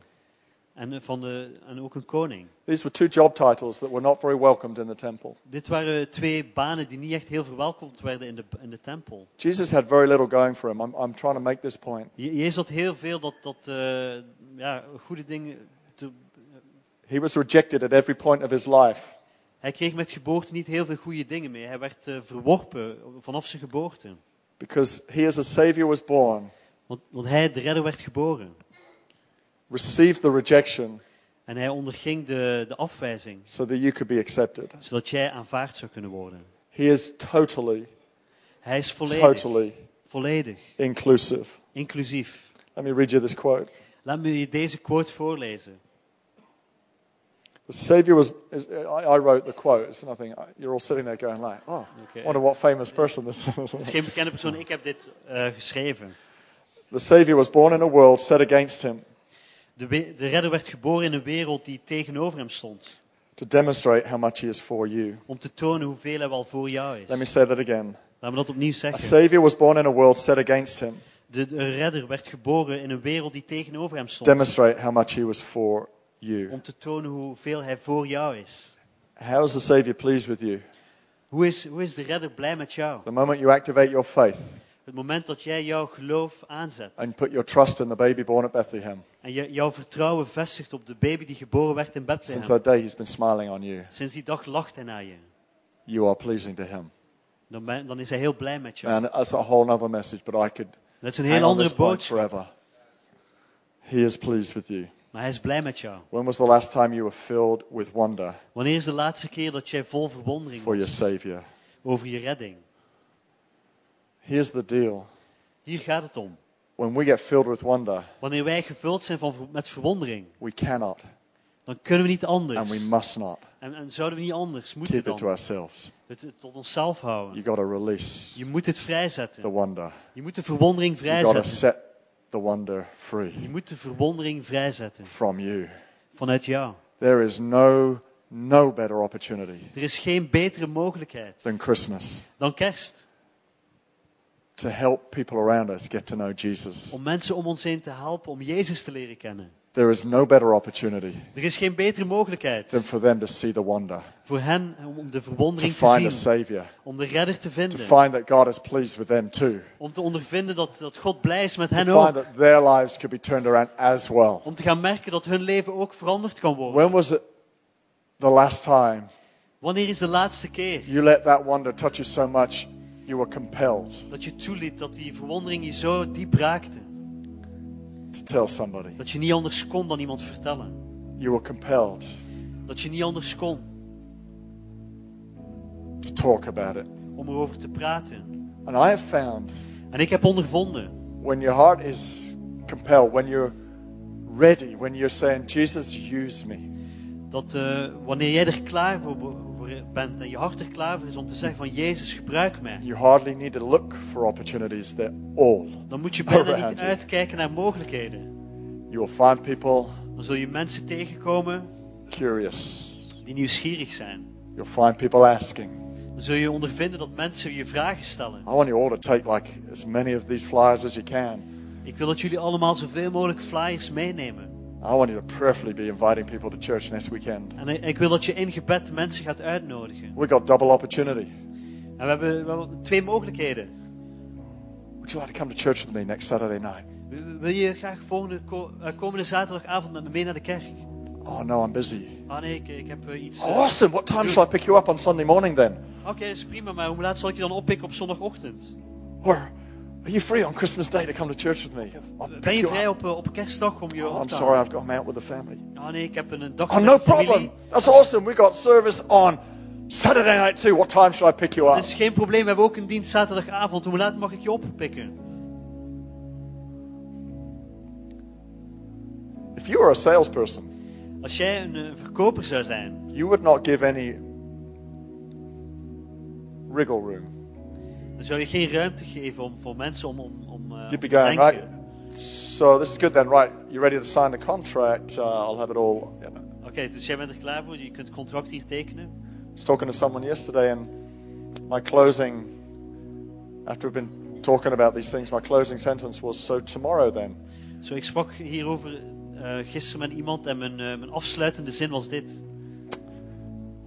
En, eh, van de, en ook een koning.
These were two job titles that were not very welcomed in the temple.
Dit waren twee banen die niet echt heel verwelkomd werden in de, in de tempel.
Jesus had very little going for him. I'm, I'm trying to make this point.
Je- Jezus had heel veel dat, dat eh, ja, goede dingen. Te,
He was rejected at every point of his life.
hij kreeg met geboorte niet heel veel goede dingen mee. Hij werd eh, verworpen vanaf zijn geboorte.
Because he, as a Savior, was born,
Want, want hij, de redder, werd geboren.
Received the rejection
En hij onderging de, de afwijzing,
so that you could be accepted.
zodat jij aanvaard zou kunnen worden.
He is totally,
Hij is volledig,
totally
volledig,
inclusive.
inclusief.
Let me read you this quote.
Laat me je deze quote voorlezen.
The Savior was, is, I, I wrote the quote. It's nothing. You're all sitting there going like, oh,
Okay.
wonder what famous person this
Het is
is.
geen bekende persoon, ik heb dit eh, geschreven.
the Savior was born in a world set against him.
De, de redder werd geboren in een wereld die tegenover hem stond.
to demonstrate how much he is for you.
Om te tonen hoeveel hij wel voor jou is.
Let me say that again.
Laat me dat opnieuw
A
zeggen.
Savior was born in a world set against him.
De, de redder werd geboren in een wereld die tegenover hem stond.
Demonstrate how much he was for you.
Om te tonen hoeveel hij voor jou is.
How is the Savior pleased with you?
Hoe is, hoe is de redder blij met jou?
The moment you activate your faith
Het moment dat jij jouw geloof aanzet.
and put your trust in the baby born at Bethlehem.
En je, jouw vertrouwen vestigt op de baby die geboren werd in
Since
Bethlehem.
that day, he's been smiling on you.
Sinds die dag lacht hij naar je.
You are pleasing to him.
Dan, ben- dan is hij heel blij met jou.
Man, that's a whole other message, but I could
Dat is een heel andere boodschap.
forever. He is pleased with you.
Maar hij is blij met jou.
When was the last time you were filled with wonder
Wanneer is de laatste keer dat jij vol verwondering
for your
was
Savior?
over je redding?
Here's the deal.
Hier gaat het om.
When we get filled with wonder,
Wanneer wij gevuld zijn van, met verwondering,
we cannot
dan kunnen we niet
and we
anders.
must not
En, en zouden we niet anders, moeten
keep it to
dan
ourselves.
het, het tot onszelf houden.
You got to release
Je moet het
the
vrijzetten.
wonder.
Je moet de verwondering
You got to
vrijzetten.
set the wonder
Je
free
moet de verwondering vrijzetten
from you.
vanuit jou.
There is no no better opportunity
Er is geen betere mogelijkheid
than Christmas
dan kerst.
To help people around us get to know Jesus.
Om mensen om ons heen te helpen om Jezus te leren kennen.
There is no better opportunity
Er is geen betere mogelijkheid
than for them to see the wonder,
voor hen om de
to
verwondering te
find a
zien.
Savior,
Om de redder te
to
vinden.
find that God is pleased with them too,
Om te ondervinden dat, dat God blij is met
to
hen
find
ook.
that their lives could be turned around as well.
Om te gaan merken dat hun leven ook veranderd kan worden.
When was it the last time
Wanneer is de laatste keer
you let that wonder touch you so much you were compelled
dat je toeliet dat die verwondering je zo diep raakte?
to tell somebody?
Dat je niet anders kon dan iemand vertellen.
You were compelled
Dat je niet anders kon
to talk about it.
om erover te praten.
And I have found
En ik heb ondervonden
when your heart is compelled, when you're ready, when you're saying, Jesus, use me,
dat eh, wanneer jij er klaar voor, voor bent en je hart er klaar voor is om te zeggen van Jezus gebruik mij.
you hardly need to look for opportunities. They're all.
Dan moet je bijna niet uitkijken naar mogelijkheden.
You will find people
Dan zul je mensen tegenkomen
curious.
die nieuwsgierig zijn.
You'll find people asking.
Dan zul je ondervinden dat mensen je vragen stellen.
I want you all to take like as many of these flyers as you can.
Ik wil dat jullie allemaal zoveel mogelijk flyers meenemen.
I want you to prayerfully be inviting people to church next weekend.
En ik- wil dat je in gebed mensen gaat uitnodigen.
We got double opportunity.
En we hebben, we hebben twee mogelijkheden.
Would you like to come to church with me next Saturday night?
Wil- je graag volgende, eh, komende zaterdagavond met me mee naar de kerk?
Oh no, I'm busy.
Ah nee, ik, ik heb eh, iets... eh,
Oh, awesome. What time shall I pick you up on Sunday morning then?
Oké, is prima, maar hoe laat zal ik je dan oppikken op zondagochtend?
Or are you free on Christmas Day to come to church with me? I'll pick
Ben je
you
vrij
up.
op, op kerstdag om je
Oh, I'm sorry. I've got them out with the family.
Ah nee, ik heb een dag
Oh, no problem. That's awesome. We got service on Saturday night too. What time should I pick you
Dat
up?
is geen probleem, we hebben ook een dienst zaterdagavond. Hoe laat mag ik je oppikken?
If you were a salesperson,
Als jij een eh, verkoper zou zijn,
you would not give any wriggle room.
Dan zou je geen ruimte geven om, voor mensen om, om, om, om
You'd be
te
going, right? So this is good then, right? You ready to sign the contract? Uh, I'll have it all. You know.
Oké, dus jij bent er klaar voor, je kunt het contract hier tekenen.
I was talking to someone yesterday, and my closing, after we've been talking about these things, my closing sentence was, "So tomorrow then."
Zo, ik sprak hierover eh gisteren met iemand en mijn, eh, mijn afsluitende zin was dit.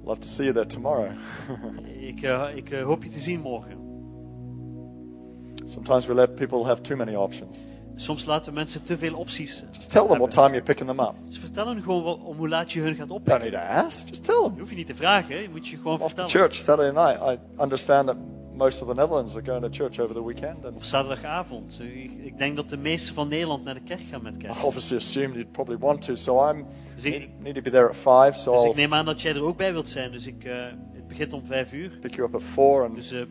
Love to see you there tomorrow.
Ik, ik hoop je te zien morgen.
Sometimes we let people have too many options.
Soms laten mensen te veel opties. eh,
Just tell them what time you're picking them up.
Dus vertel hen gewoon om hoe laat je hun gaat
You don't
oppikken.
need to ask. Just tell them.
Je hoeft je niet te vragen, je moet je gewoon
Off
vertellen.
church Saturday night. I understand that most of the Netherlands are going to church over the weekend, and
Of zaterdagavond. Eh, Ik, denk dat de meesten van Nederland naar de kerk gaan met
I
kerst.
obviously assumed you'd probably want to. So I'm
Dus ik,
need, need to be there at five. So
dus
I'll
ik neem aan dat jij er ook bij wilt zijn. Dus ik, eh, het begint om vijf uur.
pick you up at four, and
Dus om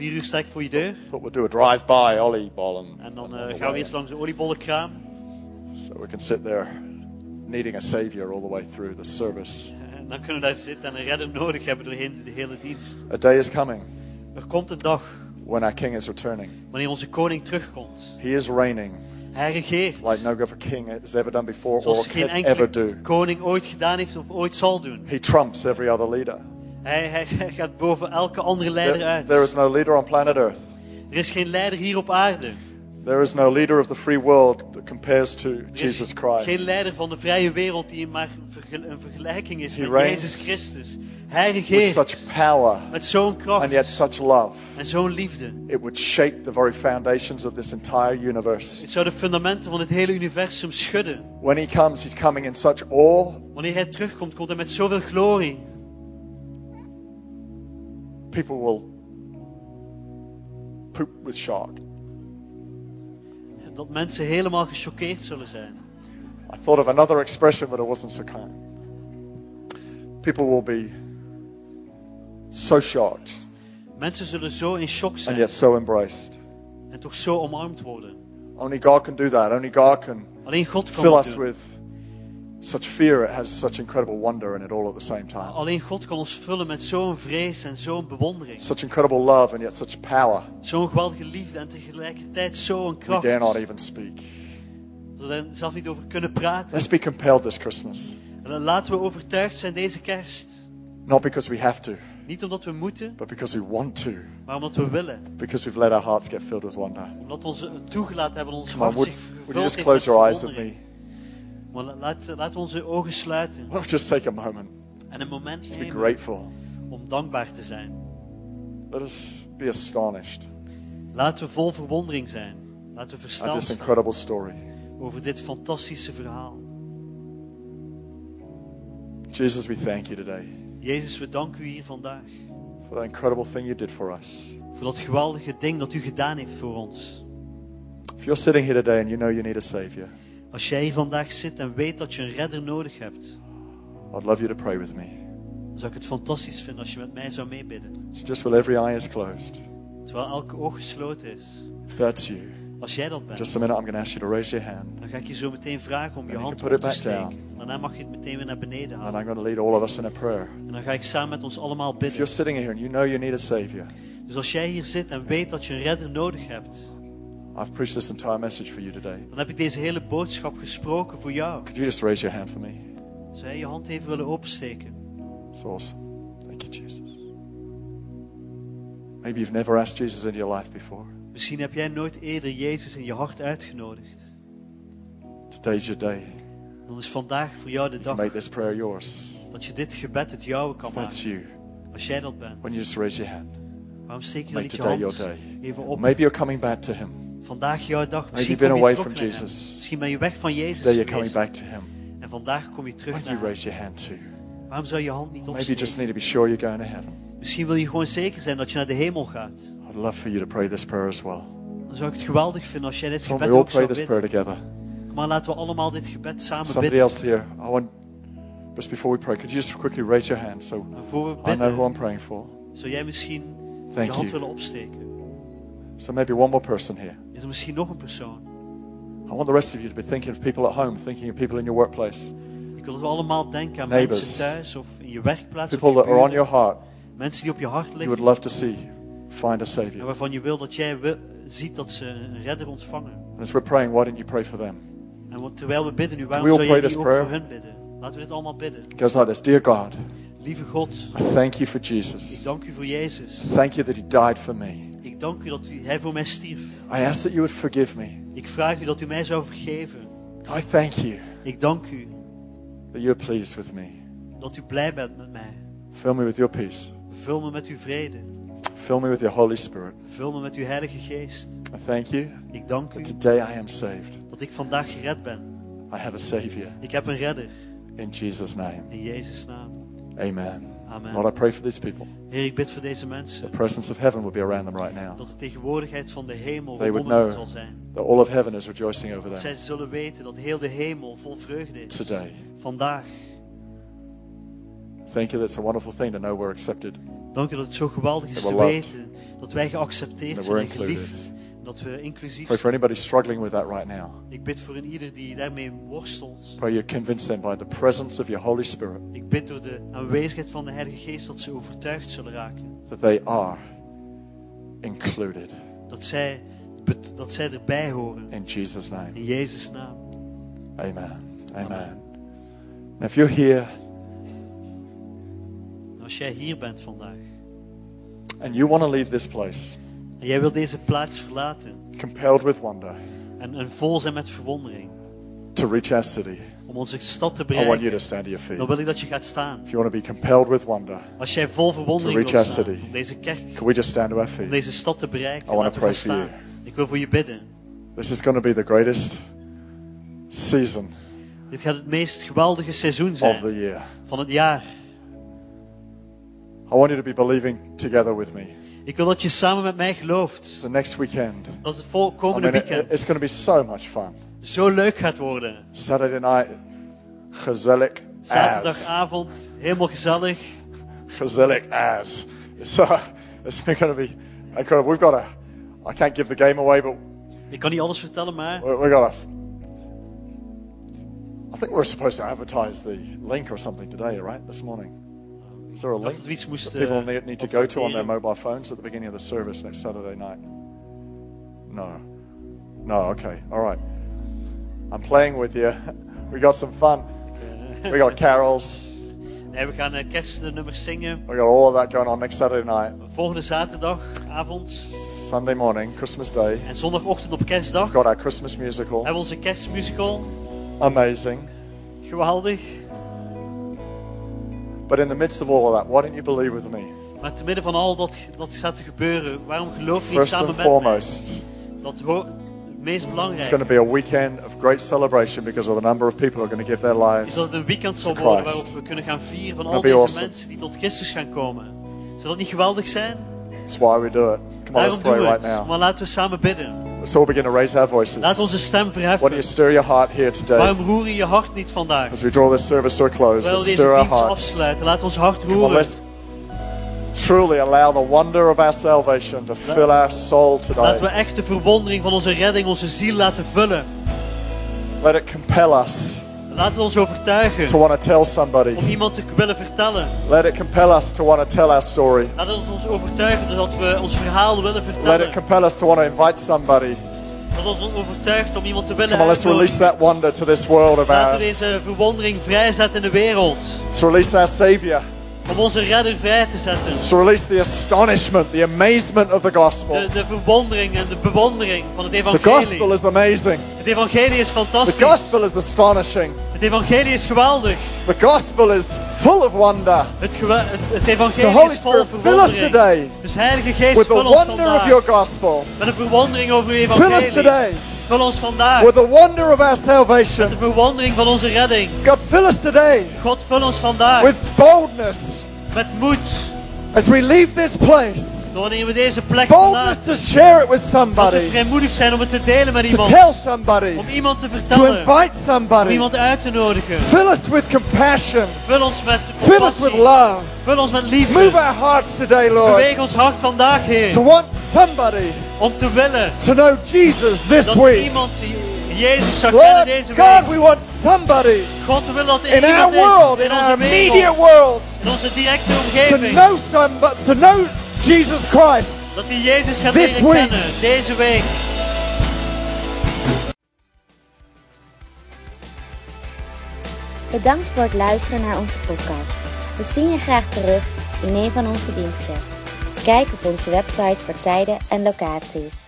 vier uur sta ik voor je deur.
thought we'd do a drive-by oliebol, and,
En dan
and the
gaan we eerst langs de oliebollenkraam.
so we can sit there, needing a savior all the way through the service.
En dan kunnen we daar zitten en een redder nodig hebben doorheen de hele dienst.
A day is coming
Er komt een dag
when our King is returning.
wanneer onze koning terugkomt.
He is reigning.
Hij regeert.
like no other king has ever done before or
Zoals geen
can ever do.
koning ooit gedaan heeft of ooit zal doen.
He trumps every other leader.
Hij, hij, gaat boven elke andere leider uit.
there is no leader on planet Earth.
Er is geen leider hier op aarde.
There is no leader of the free world that compares to
Er is
Jesus
geen
Christ.
leider van de vrije wereld die maar een vergelijking is
He
met Jezus Christus. Hij
With
regeert
such power
met zo'n
and
kracht
yet such love.
en zo'n liefde.
It would shake the very foundations of this entire universe.
Het zou de fundamenten van het hele universum schudden.
When he comes, he's coming in such awe.
Wanneer hij terugkomt, komt hij met zoveel glorie.
People will poop with shock.
Dat mensen helemaal gechoqueerd zullen zijn.
I thought of another expression, but it wasn't so kind. People will be so shocked
Mensen zullen zo in shock
and
zijn
yet so embraced.
en toch zo omarmd worden.
Only God can do that. Only God can
Alleen God kan
fill us
doen.
with such fear. It has such incredible wonder in it all at the same time.
Alleen God kan ons vullen met zo'n vrees en zo'n bewondering.
Such incredible love and yet such power.
Zo'n geweldige liefde en tegelijkertijd zo'n
We
kracht.
dare not even speak.
Dat we er zelf niet over kunnen praten.
Let's be compelled this Christmas.
En dan laten we overtuigd zijn deze kerst.
Not because we have to,
Niet omdat we moeten,
but because we want to.
maar omdat we willen.
Because we've let our hearts get filled with wonder.
Omdat we ons toegelaten hebben, ons
Come on,
hart
would,
zich
would you
vervuld
just
heeft
close
met
your eyes with
verwondering. Maar la- laat, laten we onze ogen sluiten
We'll just take a moment
en een moment
be
nemen
grateful.
om dankbaar te zijn.
Let us be astonished
Laten we vol verwondering zijn. Laten we verstaan
this incredible story.
over dit fantastische verhaal.
Jesus, we thank you today
Jezus, we danken u hier vandaag
for the incredible thing you did for us.
voor dat geweldige ding dat u gedaan heeft voor ons.
If you're sitting here today and you know you need a Savior,
Als jij hier vandaag zit en weet dat je een redder nodig hebt,
I'd love you to pray with me.
dan zou ik het fantastisch vinden als je met mij zou meebidden.
So just while every eye is closed,
Terwijl elke oog gesloten is.
if that's you,
Als jij dat bent,
just a minute I'm going to ask you to raise your hand.
dan ga ik je zo meteen vragen om je
And
hand op te
down.
steken. Daarna mag je het meteen weer naar beneden
And
halen.
I'm going to lead all of us in a prayer.
En dan ga ik samen met ons allemaal
If you're
bidden.
sitting here and you know you need a Savior,
Dus als jij hier zit en weet dat je een redder nodig hebt,
I've preached this entire message for you today.
dan heb ik deze hele boodschap gesproken voor jou.
Could you just raise your hand for me?
Zou jij je hand even willen opensteken?
It's awesome. Thank you, Jesus. Maybe you've never asked Jesus into your life before.
Misschien heb jij nooit eerder Jezus in je hart uitgenodigd.
Today's your day.
Dan is vandaag voor jou de
You
dag
make this prayer yours.
dat je dit gebed het jouwe kan
If that's
maken.
you,
Als jij dat bent,
when you just raise your hand,
waarom steek je dan niet je hand
day.
even op?
maybe you're coming back to Him.
Vandaag jouw dag. Misschien
been away from. Jesus.
Misschien ben je weg van Jezus
Today you're coming back to Him.
En vandaag kom je terug
Why
naar
you raise your hand too?
Waarom zou je hand niet
Maybe you just
opsteken?
need to be sure you're going to heaven.
Misschien wil je gewoon zeker zijn dat je naar de hemel gaat.
I'd love for you to pray this prayer as well.
Dan zou ik het geweldig vinden als jij dit
So
gebed ook
pray
zou
this
bidden.
prayer together.
Maar laten we allemaal dit gebed samen
Somebody
bidden.
else here, I want, just before we pray, could you just quickly raise your hand so
En voor we
I know who
bidden,
I'm praying for?
zou jij misschien
Thank
je hand
you.
willen opsteken.
So maybe one more person here.
Is er misschien nog een persoon?
I want the rest of you to be thinking of people at home, thinking of people in your workplace,
Ik wil dat we allemaal denken aan
Neighbors.
mensen thuis of in je werkplaats.
People that are on your heart
Mensen die op je hart
you would love to see find a
En
Savior.
waarvan je wil dat jij wil- ziet dat ze een redder ontvangen.
And as we're praying, why don't you pray for them?
En terwijl we bidden nu, waarom zou jij
pray
niet
this
ook
prayer?
voor hun bidden? Laten we dit allemaal bidden.
It goes like this Dear God,
Lieve God,
I thank you for
ik
Jesus.
dank u voor Jezus.
Thank you that He died for me.
Ik dank u dat u, Hij voor mij stierf.
I ask that you would forgive me.
Ik vraag u dat u mij zou vergeven.
I thank you
Ik dank u
that you're pleased with me.
dat u blij bent met mij.
Fill me with your peace.
Vul me met uw vrede.
Fill me with your Holy Spirit.
Vul me met uw Heilige Geest.
I thank you
Ik dank u
that today I am saved.
dat ik vandaag gered ben.
I have a Savior.
Ik heb een redder.
In Jesus' name.
In Jezus' naam.
Amen.
Amen.
Lord, I pray for these people.
Heer, ik bid voor deze
The
mensen.
presence of heaven will be around them right now.
Dat de tegenwoordigheid van de hemel
They would
rondom hen
know
zal zijn.
that all of heaven is rejoicing over
Dat zij
them
zullen weten dat heel de hemel vol vreugde is.
today.
Vandaag.
Thank you that it's a wonderful thing to know we're accepted.
Dank u dat het zo geweldig is te weten dat wij geaccepteerd zijn en geliefd. Dat we inclusief
Pray for anybody struggling with that right now.
Ik bid voor een ieder die daarmee worstelt.
Pray you convince them by the presence of your Holy Spirit
Ik bid door de aanwezigheid van de Heilige Geest dat ze overtuigd zullen raken.
that they are included.
Dat zij dat zij erbij horen.
In Jesus' name.
In Jezus' naam.
Amen. Amen. Now, if you're here
Als jij hier bent vandaag
and you want to leave this place
en jij wil deze plaats verlaten
compelled with wonder
en, en vol zijn met verwondering
to reach our city,
om onze stad te
I want you to
bereiken,
stand to your feet.
dan wil ik dat je gaat staan.
If you want to be compelled with wonder,
Als jij vol verwondering
To reach
wil
our
staan
city.
om deze kerk,
can we just stand to our
om
feet?
deze stad te bereiken,
I
we gaan
pray for
staan. Ik wil voor je bidden.
This is going to be the greatest season
Dit gaat het meest geweldige seizoen
of
zijn
the year.
van het jaar.
I want you to be believing together with me.
Ik wil dat je samen met mij gelooft
The next weekend.
dat het vol-
I
komende
mean,
weekend
it's going to be so much fun.
zo leuk gaat worden.
Saturday night, gezellig as.
Zaterdagavond, helemaal gezellig.
Gezellig as. So it's going to be incredible. We've got a. I can't give the game away, but
Ik kan niet alles vertellen, maar
we, we got a. I think we're supposed to advertise the link or something today, right? This morning. Is there a link
het moest
that people
uh,
need, to go to on their mobile phones at the beginning of the service next Saturday night? No. No, okay. All right. I'm playing with you. We got some fun. We got carols.
Nee, we gaan kerstnummers uh, zingen.
We got all of that going on next Saturday night.
Volgende zaterdagavond
Sunday morning, Christmas Day.
en zondagochtend op kerstdag
We've got our Christmas musical.
hebben onze kerstmusical.
Amazing.
Geweldig.
But in the midst of all of that, why don't you believe with me?
Maar te midden van al dat, dat gaat te gebeuren, waarom geloof je niet
First
samen
and
met mij?
foremost,
Dat ho- het meest
it's
belangrijke
going to be a weekend of great celebration because of the number of people who are going to give their
is
lives.
dat het een weekend zal worden waarop we kunnen gaan vieren van al deze
awesome.
mensen die tot Christus gaan komen. Zou dat niet geweldig zijn?
That's why we do it. Come on, let's pray right now.
Maar laten we samen bidden.
Let's all begin to raise our voices.
Laat onze stem
Why don't
verheffen.
you stir your heart here today
Waarom roer je je hart niet vandaag?
as we draw this service to a close?
Terwijl
Let's stir our hearts.
afsluiten. Laat ons hart roeren.
let's truly allow the wonder of our salvation to fill our soul
Laten we
today.
echt de verwondering van onze redding, onze ziel laten vullen.
Let it compel us
Laat het ons overtuigen
to want to tell somebody.
om iemand te willen vertellen.
Let it compel us to want to tell our story.
Laat het ons overtuigen dat we ons verhaal willen
Let it
vertellen.
compel us to want to invite somebody.
Dat ons overtuigt om iemand te willen
Come on, let's release that wonder to this world of
Laten we deze verwondering vrijzetten in de wereld.
Let's release our Savior.
Om onze redder vrij te zetten.
Let's release the astonishment, the amazement of the gospel.
De, de verwondering en de bewondering van het
The
evangelie.
gospel is amazing.
Het evangelie is
The
fantastisch.
gospel is astonishing.
Het evangelie is geweldig.
The gospel is full of wonder.
Het, het, het
So
evangelie
Holy
is vol verwondering.
today
Dus Heilige Geest,
with the wonder of
vandaag.
your gospel.
Met een verwondering over uw
Fill us
evangelie.
today
Vul ons vandaag.
with the wonder of our
De
salvation.
verwondering van onze redding.
God, fill us today
God, vul ons vandaag
with boldness
met moed.
as we leave this place.
Wanneer we deze plek
Boldness to share it with
Dat we
somebody,
vrijmoedig zijn om het te delen met
to
iemand.
tell somebody,
Om iemand te
to
vertellen.
invite
Om
somebody.
iemand uit te nodigen.
Fill us with compassion.
Vul ons met
Fill us with
compassie.
love.
Vul ons met
Move
liefde.
our hearts today, Lord,
Beweeg ons hart vandaag,
to
Heer.
want somebody
Om te willen
to know Jesus this
dat
week.
iemand Jezus zou kennen
Lord
deze
God,
week.
we want somebody
God, we willen dat
in our world,
is
in
in
our
onze
immediate
wereld.
world,
In onze directe
to
omgeving.
know somebody, to know Jesus Christ.
Dat hij Jezus gaat
This
leren
week.
kennen. Deze week.
Bedankt voor het luisteren naar onze podcast. We zien je graag terug in een van onze diensten. Kijk op onze website voor tijden en locaties.